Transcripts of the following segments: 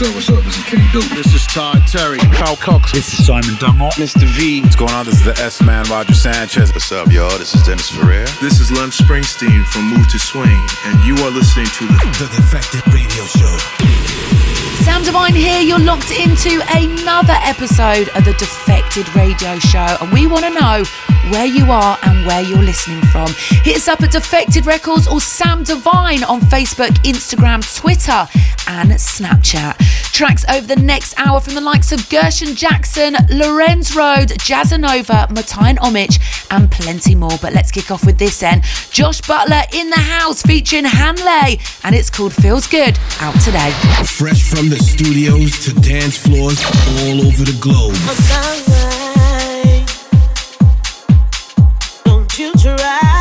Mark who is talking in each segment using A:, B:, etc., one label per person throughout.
A: What's up, what's up? This is Kenny Dope.
B: This is Todd Terry. Carl Cox.
C: This is Simon Dunmore.
D: Mr. V.
E: What's going on? This is the S Man, Roger Sanchez.
F: What's up, y'all? This is Dennis Ferrer.
G: This is Lem Springsteen from Mood II Swing, and you are listening to the,
H: the Defected Radio Show.
I: Sam Divine here. You're locked into another episode of the Defected Radio Show, and we want to know where you are and where you're listening from. Hit us up at Defected Records or Sam Divine on Facebook, Instagram, Twitter, and Snapchat. Tracks over the next hour from the likes of Gershon Jackson, Lorenz Rhode, Jazzanova, Matai and Omich, and plenty more. But let's kick off with this then. Josh Butler in the house featuring Hanley, and it's called Feels Good, out today.
H: Fresh from the studios to dance floors all over the globe.
J: You try.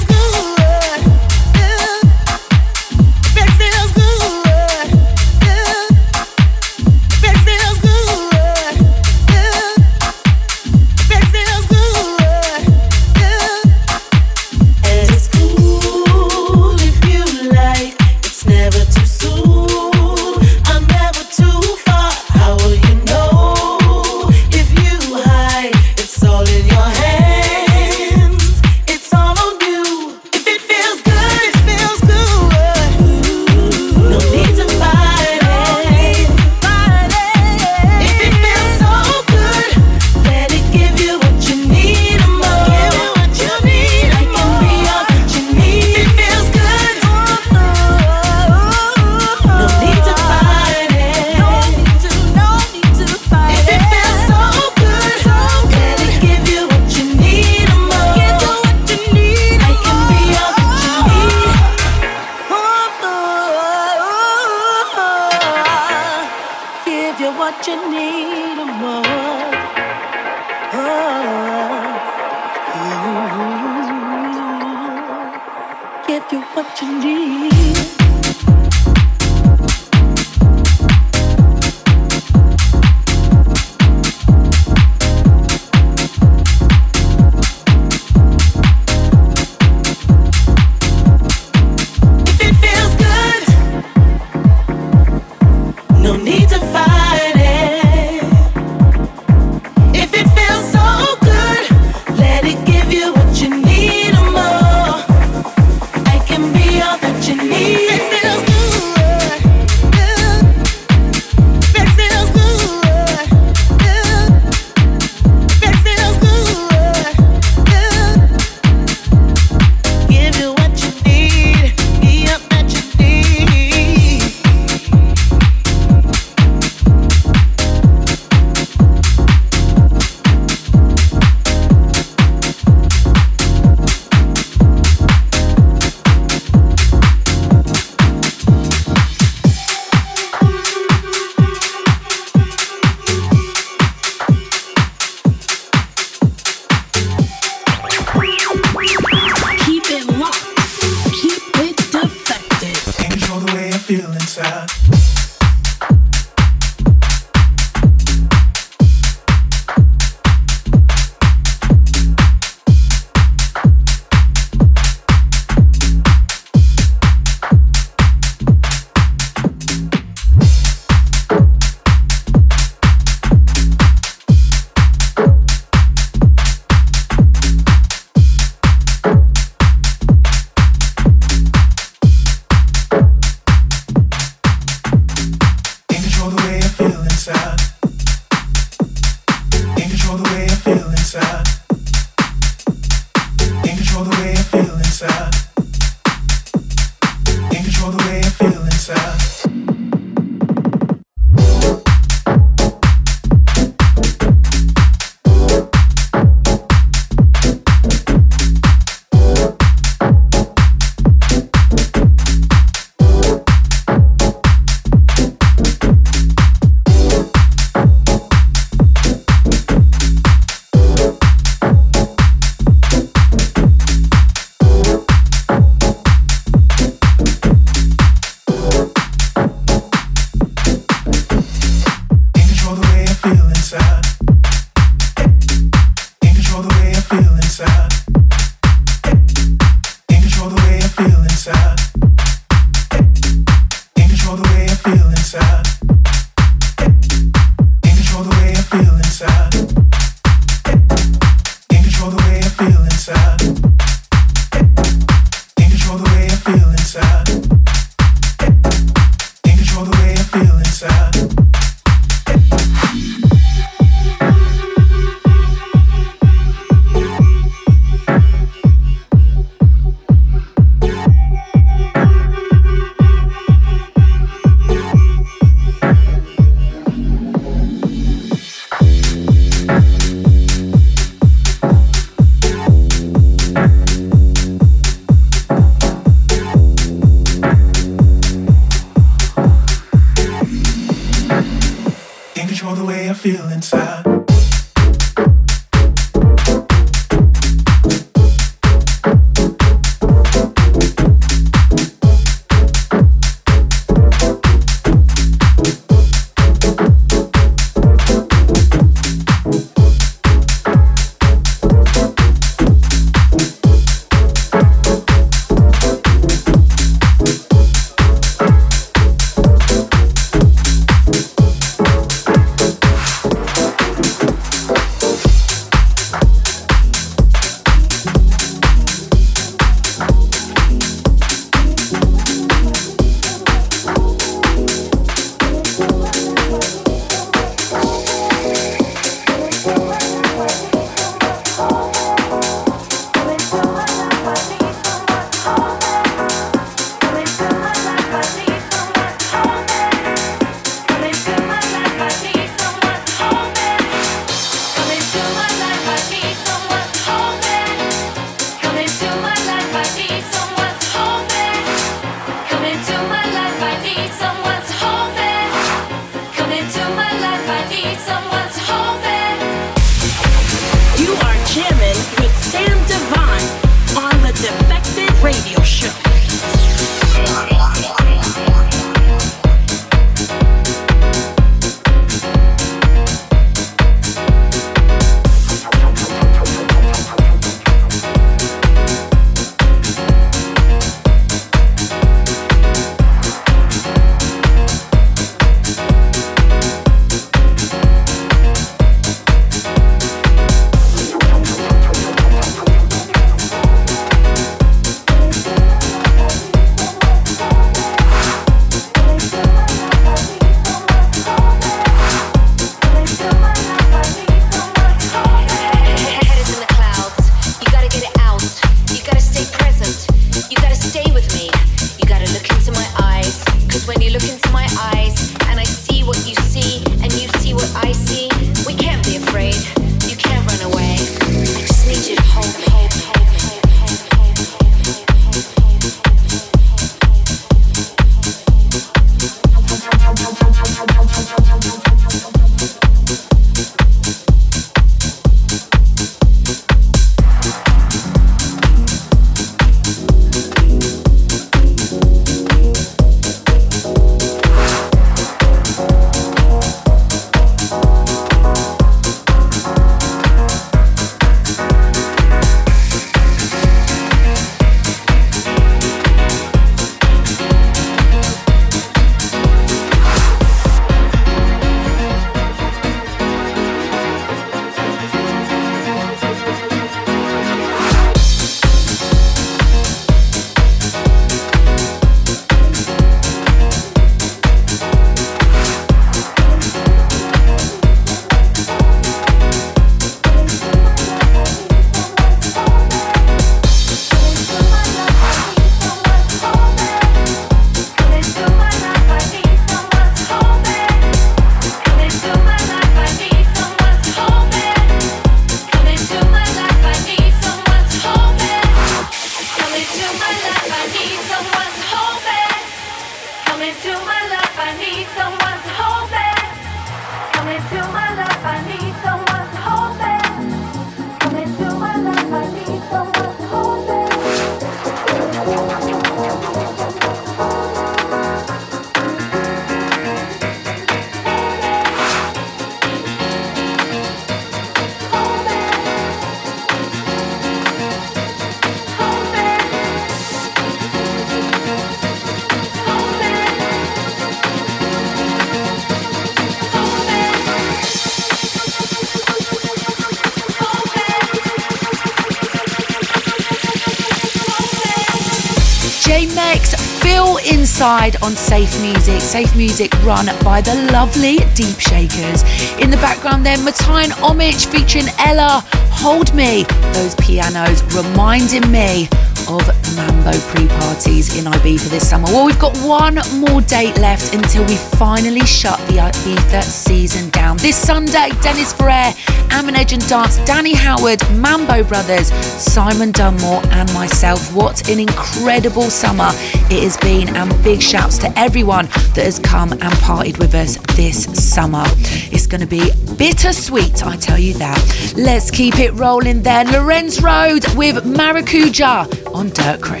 I: Inside on Safe Music. Safe Music run by the lovely Deep Shakers. In the background then, Matthias Homage featuring Ella, Hold Me. Those pianos reminding me of Mambo pre-parties in Ibiza this summer. Well, we've got one more date left until we finally shut the Ibiza season down. This Sunday, Dennis Ferrer, Amine Edge and Dance, Danny Howard, Mambo Brothers, Simon Dunmore and myself. What an incredible summer it has been and big shouts to everyone that has come and partied with us this summer. It's going to be bittersweet, I tell you that. Let's keep it rolling then. Lorenz Rhode with Maracuja on Dirt Crew.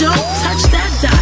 A: Don't touch that dial.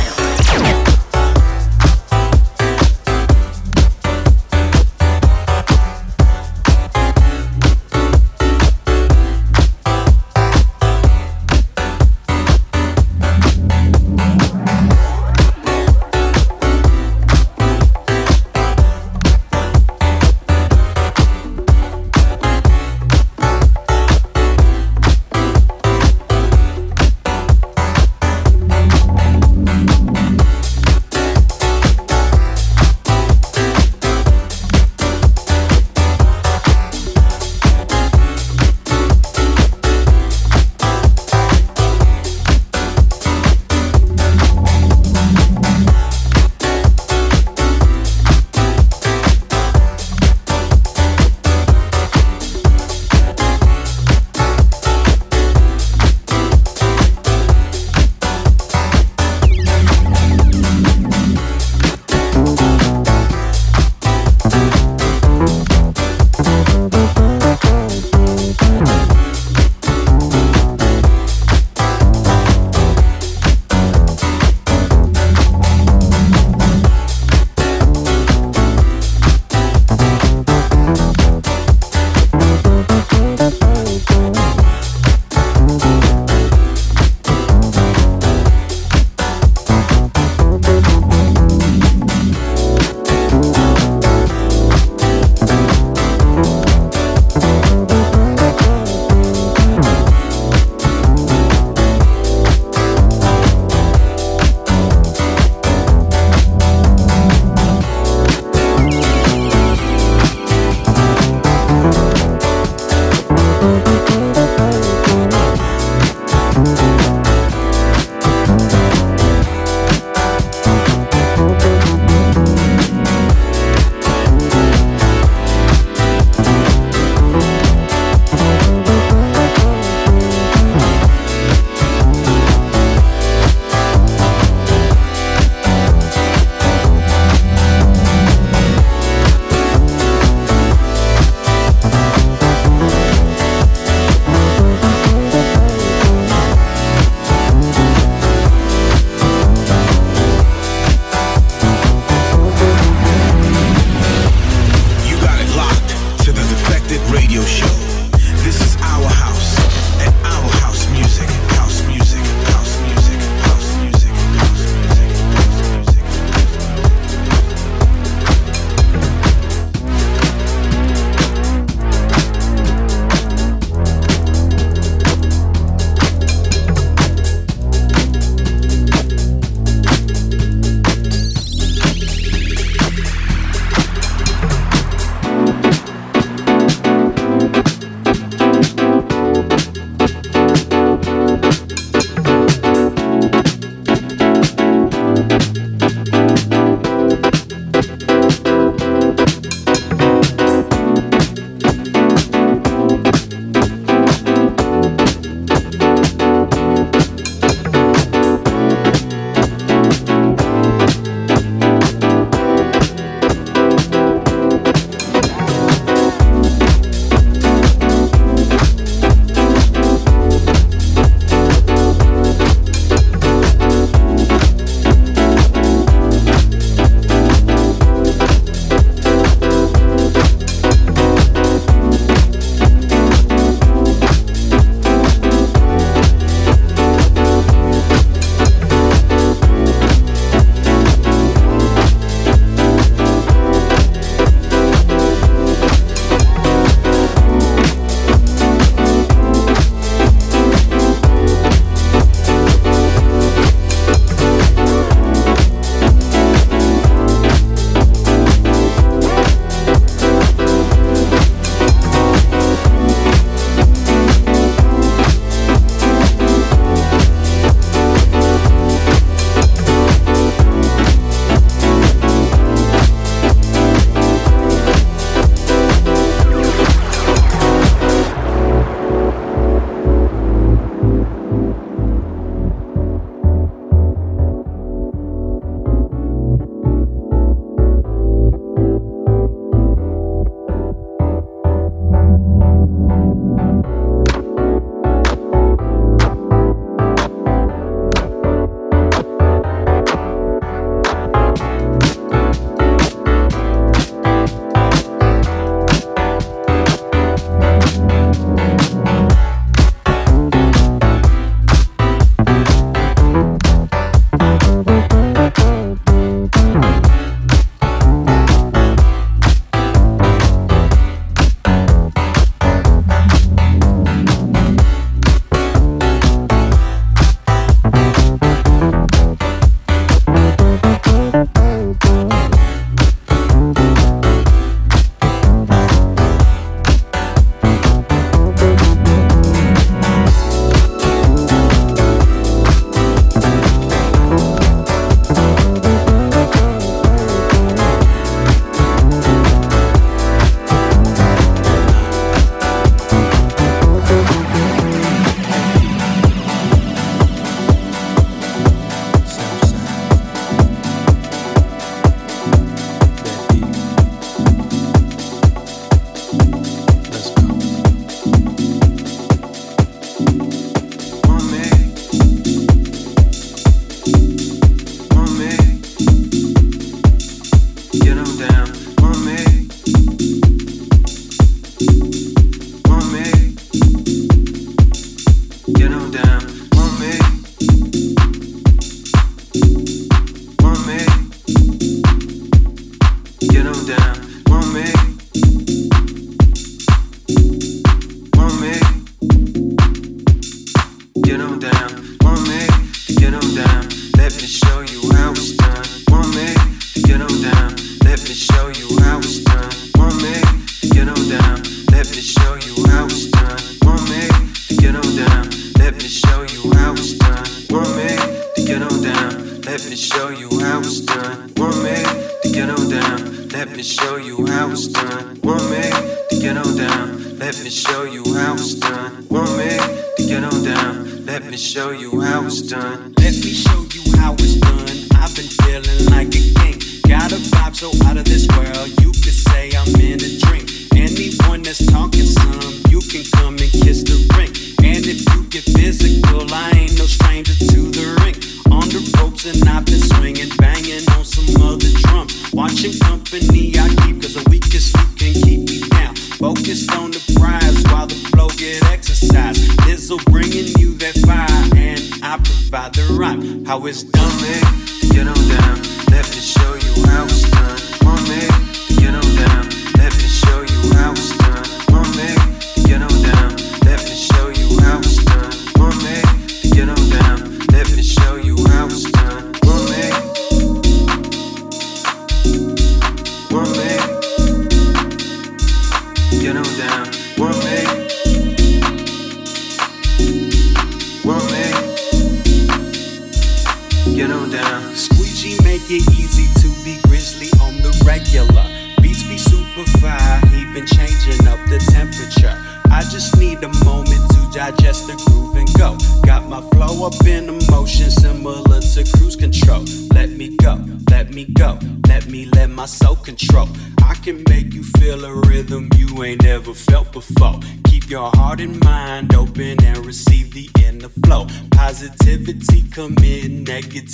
D: So out of this world. You could say I'm in a dream. Anyone that's talking some, you can come and kiss the ring. And if you get physical, I ain't no stranger to the ring. On the ropes and I've been swinging, banging on some other drums. Watching company I keep, cause the weakest you can keep me down. Focused on the prize while the flow get exercise. This'll bringing you that fire, and I provide the rhyme. How it's done,
C: man.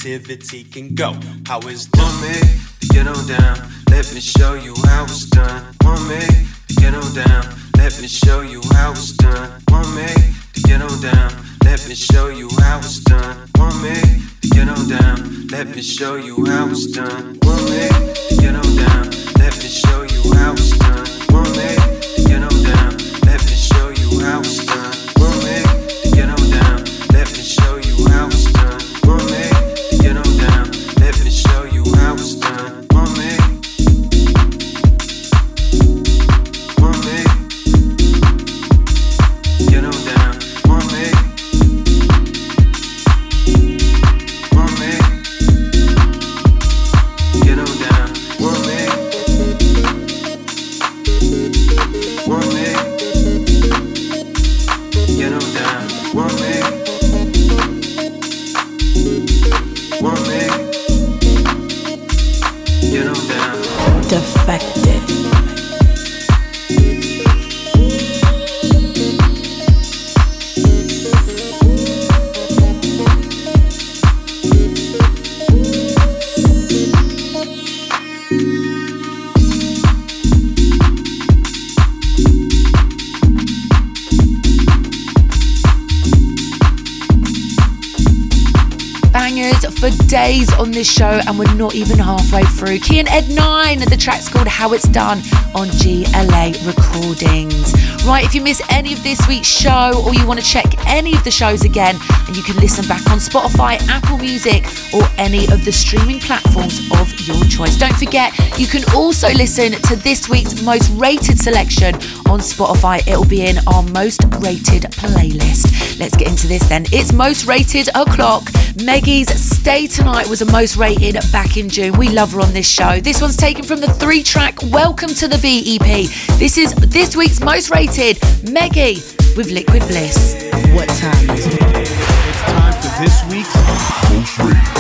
D: Negativity can go. How is?
C: Want on
I: this show, and we're not even halfway through. Key and Ed 9, the track's called How It's Done on GLA Recordings. Right, if you miss any of this week's show or you want to check any of the shows again, and you can listen back on Spotify, Apple Music, or any of the streaming platforms of your choice. Don't forget, you can also listen to this week's most rated selection on Spotify. It'll be in our most rated playlist. Let's get into this then. It's most rated o'clock. Maggie's Stay Tonight was a most rated back in June. We love her on this show. This one's taken from the three track Welcome to the VEP. This is this week's most rated Meggie with Liquid Bliss.
A: What time is it?
B: It's time for this week's Most Rated.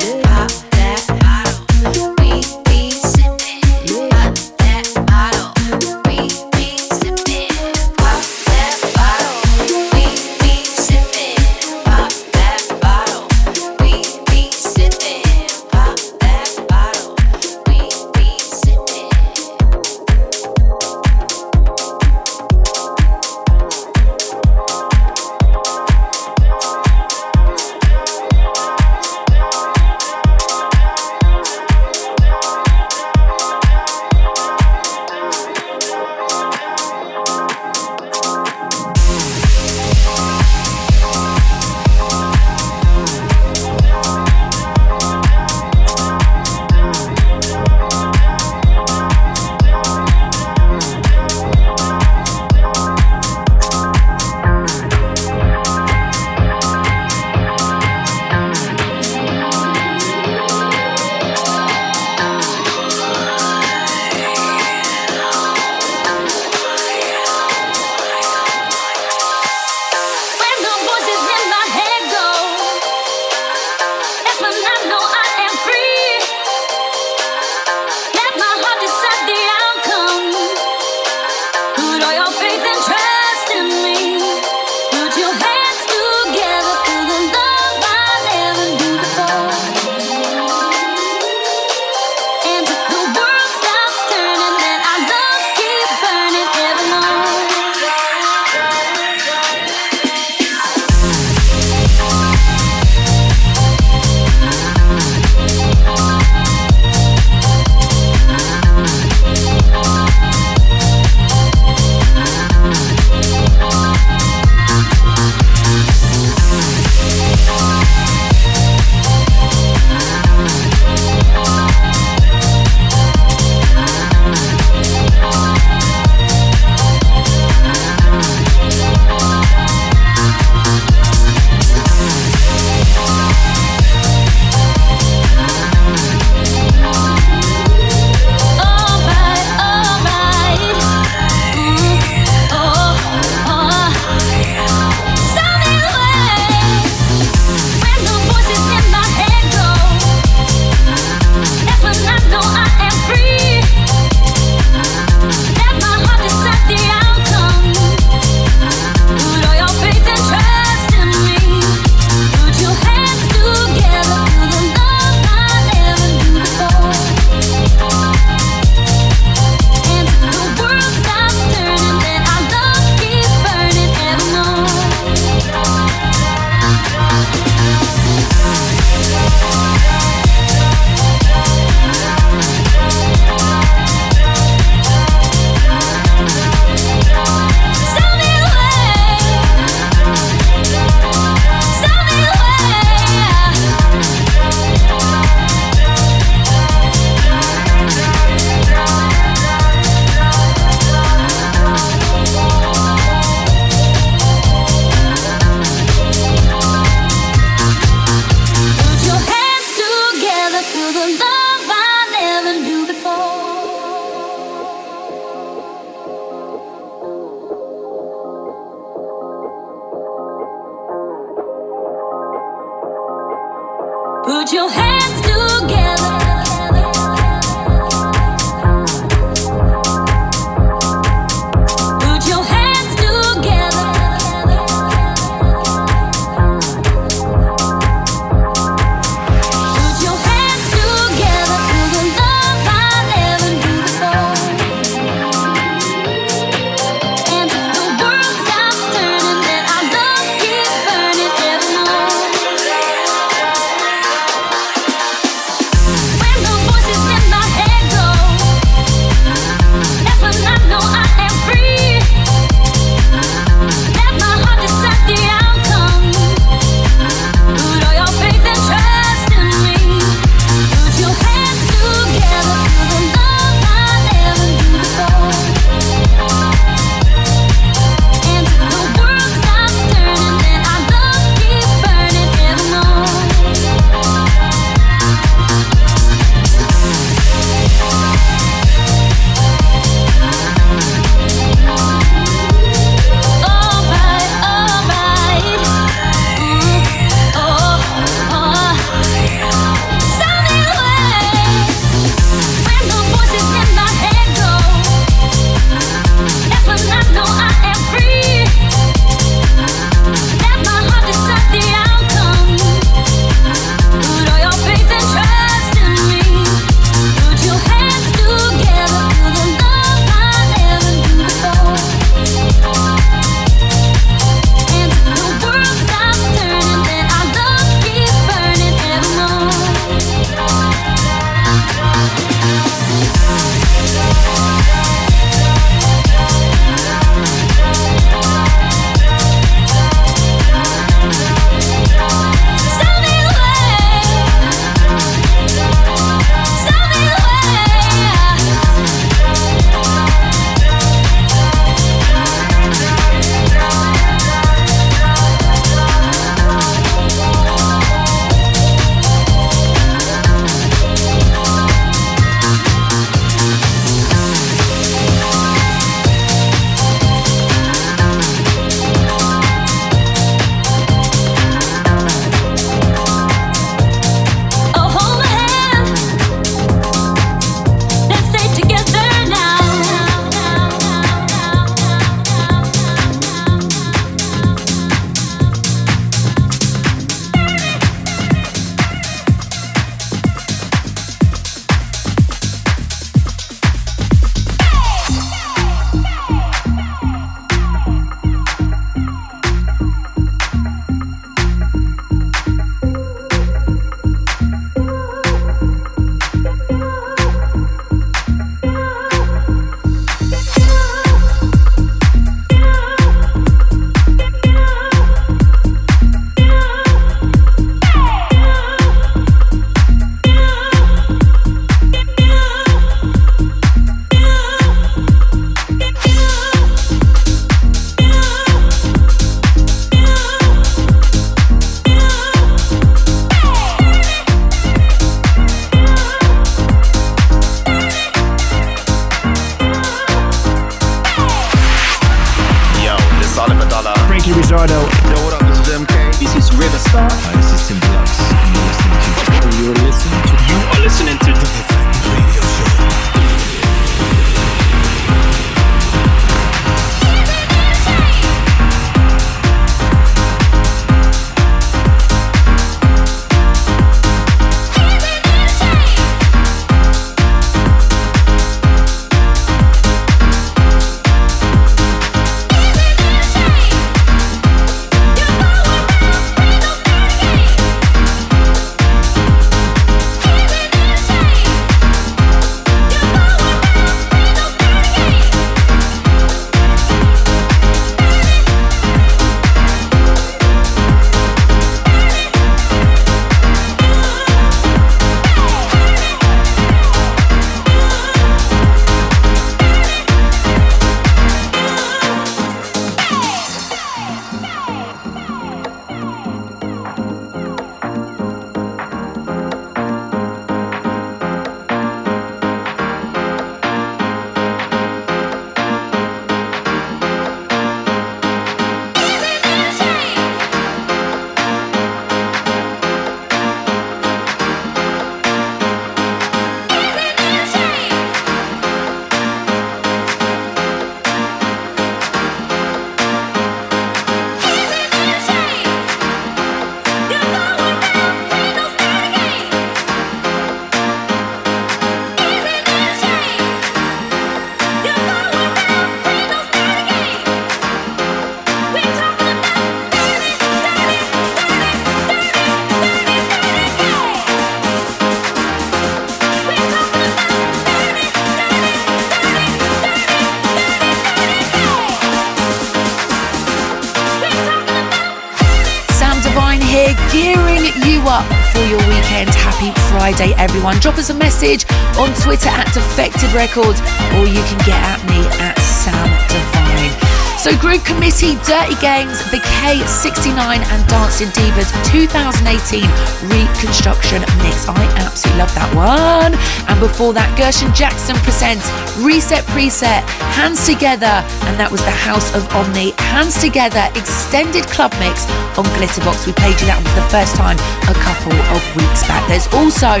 I: Message on Twitter at Defected Records, or you can get at me at Sam Divine. So, Groove Committee, Dirty Games, the K69 and Dancing Divas 2018 Reconstruction Mix. I absolutely love that one. And before that, Gershon Jackson presents Reset Preset, Hands Together, and that was the House of Omni. Hands Together Extended Club Mix on Glitterbox. We played you that one for the first time a couple of weeks back. There's also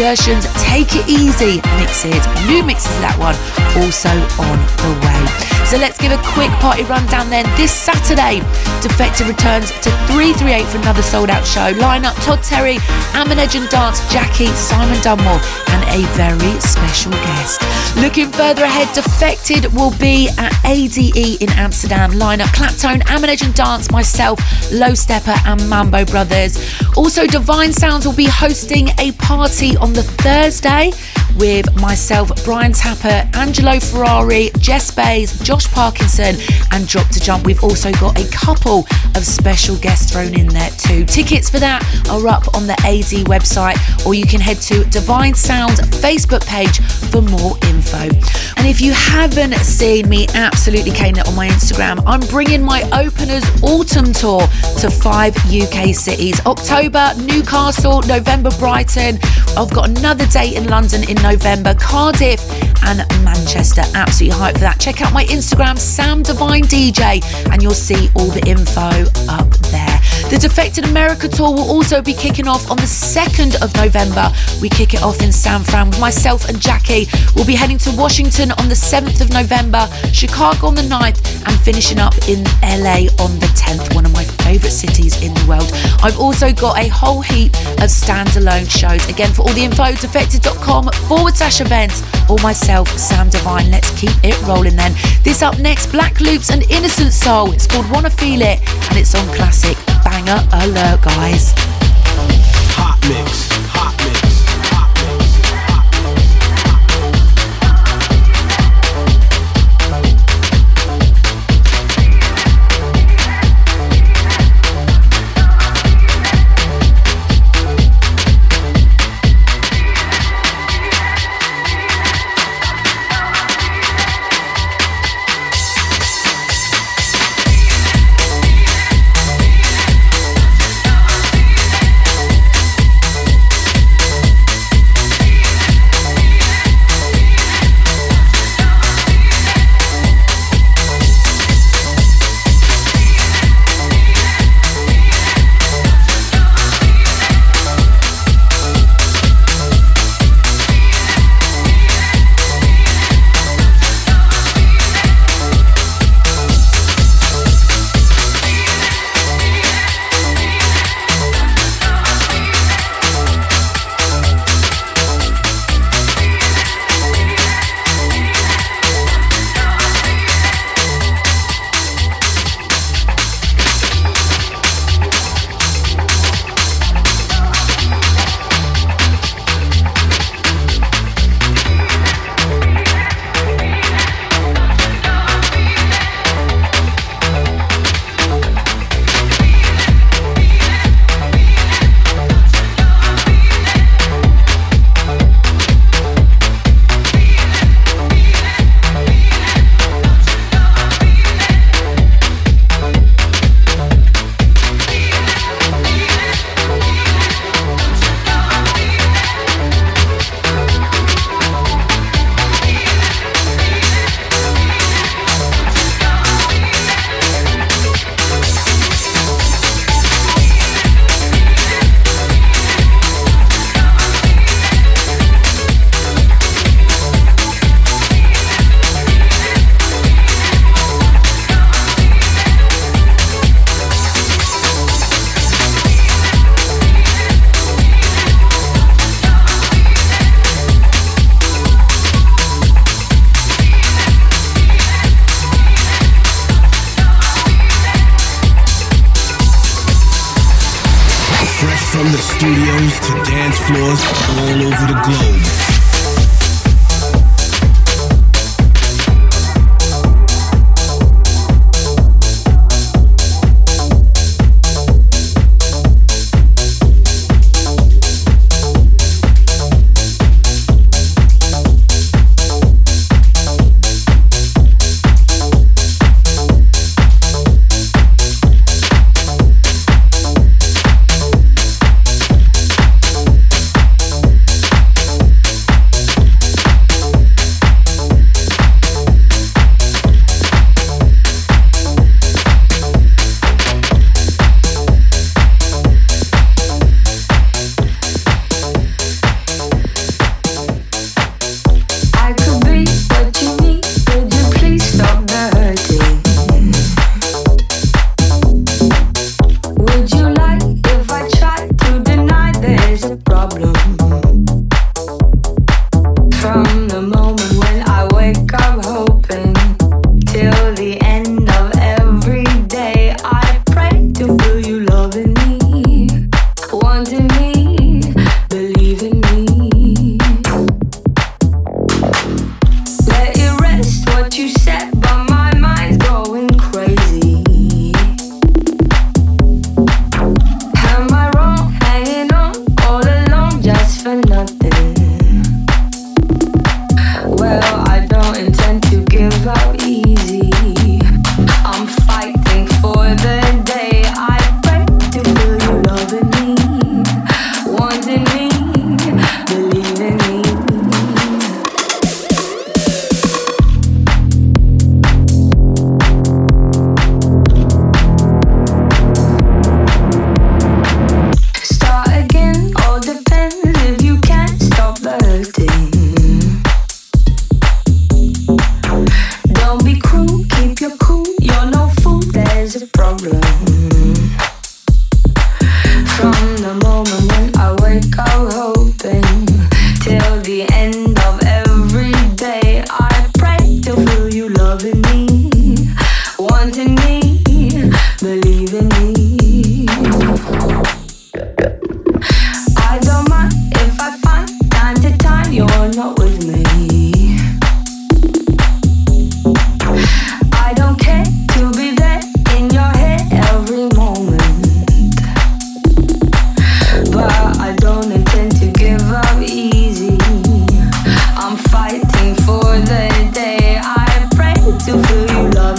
I: Gershon's Take It Easy mixes, new mixes that one, also on the way. So let's give a quick party rundown then. This Saturday, Defected returns to 338 for another sold out show. Line up Todd Terry, Amine Edge and Dance, Jackie, Simon Dunmore, and a very special guest. Looking further ahead, Defected will be at ADE in Amsterdam. Line up Claptone, Amine Edge and Dance, myself, Low Steppa, and Mambo Brothers. Also, Divine Sounds will be hosting a party on the Thursday with myself, Brian Tapper, Angelo Ferrari, Jess Bays, Josh Parkinson, and Drop to Jump. We've also got a couple of special guests thrown in there too. Tickets for that are up on the AD website, or you can head to Divine Sounds Facebook page for more info. And if you haven't seen me absolutely cane it on my Instagram, I'm bringing my openers autumn tour to five UK cities October, Newcastle, November, Brighton. I've got another date in London in November, Cardiff, and Manchester. Absolutely hyped for that. Check out my Instagram, Sam Divine DJ, and you'll see all the info up there. The Defected America tour will also be kicking off on the 2nd of November. We kick it off in San Fran with myself and Jackie. We'll be heading to Washington on the 7th of November, Chicago on the 9th, and finishing up in LA on the 10th, one of my favourite cities in the world. I've also got a whole heap of standalone shows. Again, for all the info, defected.com forward slash events, or myself, Sam Divine. Let's keep it rolling then. This up next, Black Loops and Innocent Soul. It's called Wanna Feel It, and it's on Classic. Banger alert, guys.
H: Hot mix.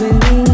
I: believe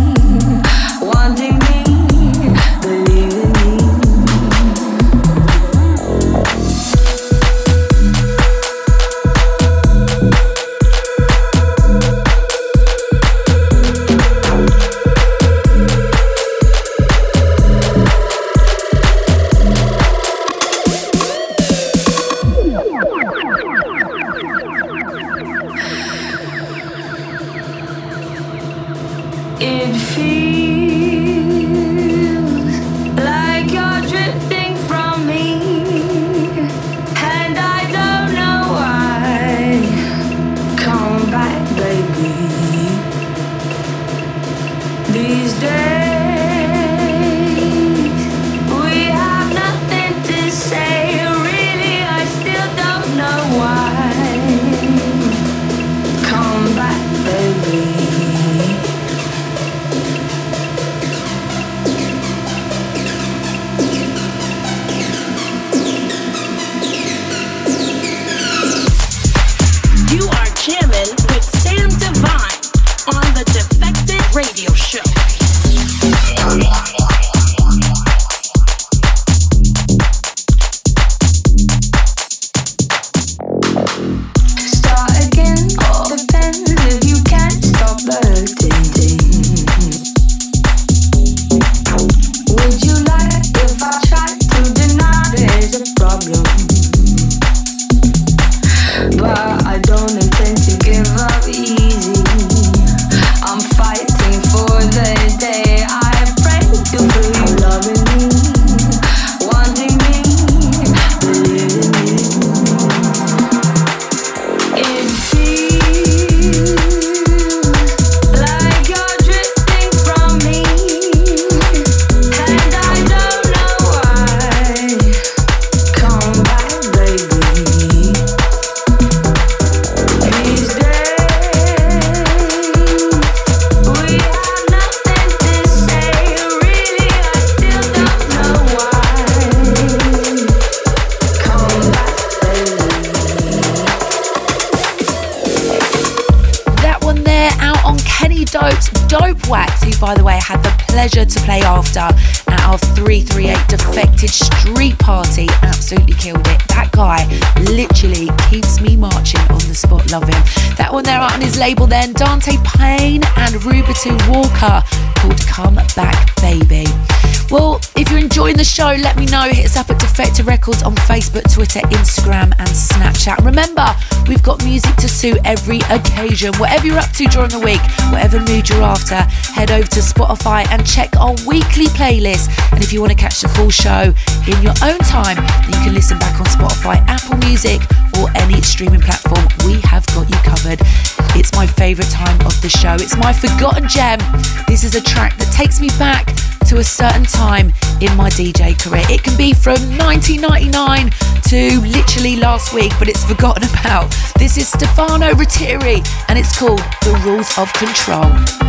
I: show, let me know. Hit us up at Defected Records on Facebook, Twitter, Instagram, and Snapchat. Remember, we've got music to suit every occasion. Whatever you're up to during the week, whatever mood you're after, head over to Spotify and check our weekly playlist. And if you want to catch the full show in your own time, you can listen back on Spotify, Apple Music, or any streaming platform. We have got you covered. It's my favourite time of the show. It's my forgotten gem. This is a track that takes me back to a certain time in my DJ career. It can be from 1999 to literally last week, but it's forgotten about. This is Stefano Rettieri and it's called The Rules of Control.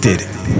H: Defected.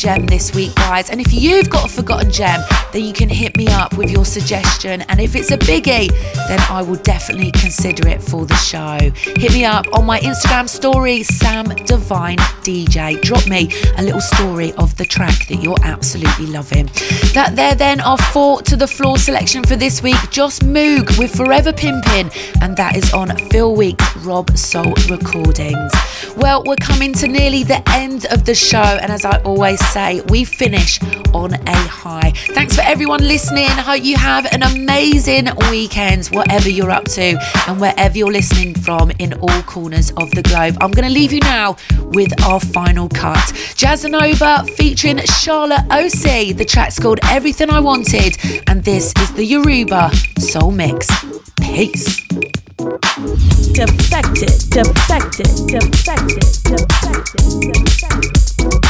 I: Gem this week, guys? And if you've got a forgotten gem, then you can hit me up with your suggestion. And if it's a biggie, then I will definitely consider it for the show. Hit me up on my Instagram story, Sam Divine DJ. Drop me a little story of the track that you're absolutely loving. That there then are four to the floor selection for this week. Joss Moog with Forever Pimpin', and that is on Phil Week's Rob Soul Recordings. Well, we're coming to nearly the end of the show, and as I always say, we finish on a high. Thanks for everyone listening. I hope you have an amazing weekend, whatever you're up to, and wherever you're listening from in all corners of the globe. I'm going to leave you now with our final cut Jazzanova featuring Charlotte OC. The track's called Everything I Wanted, and this is the Yoruba Soul Mix. Peace.
K: Defected, defected, defected, defected, defected.
L: Everything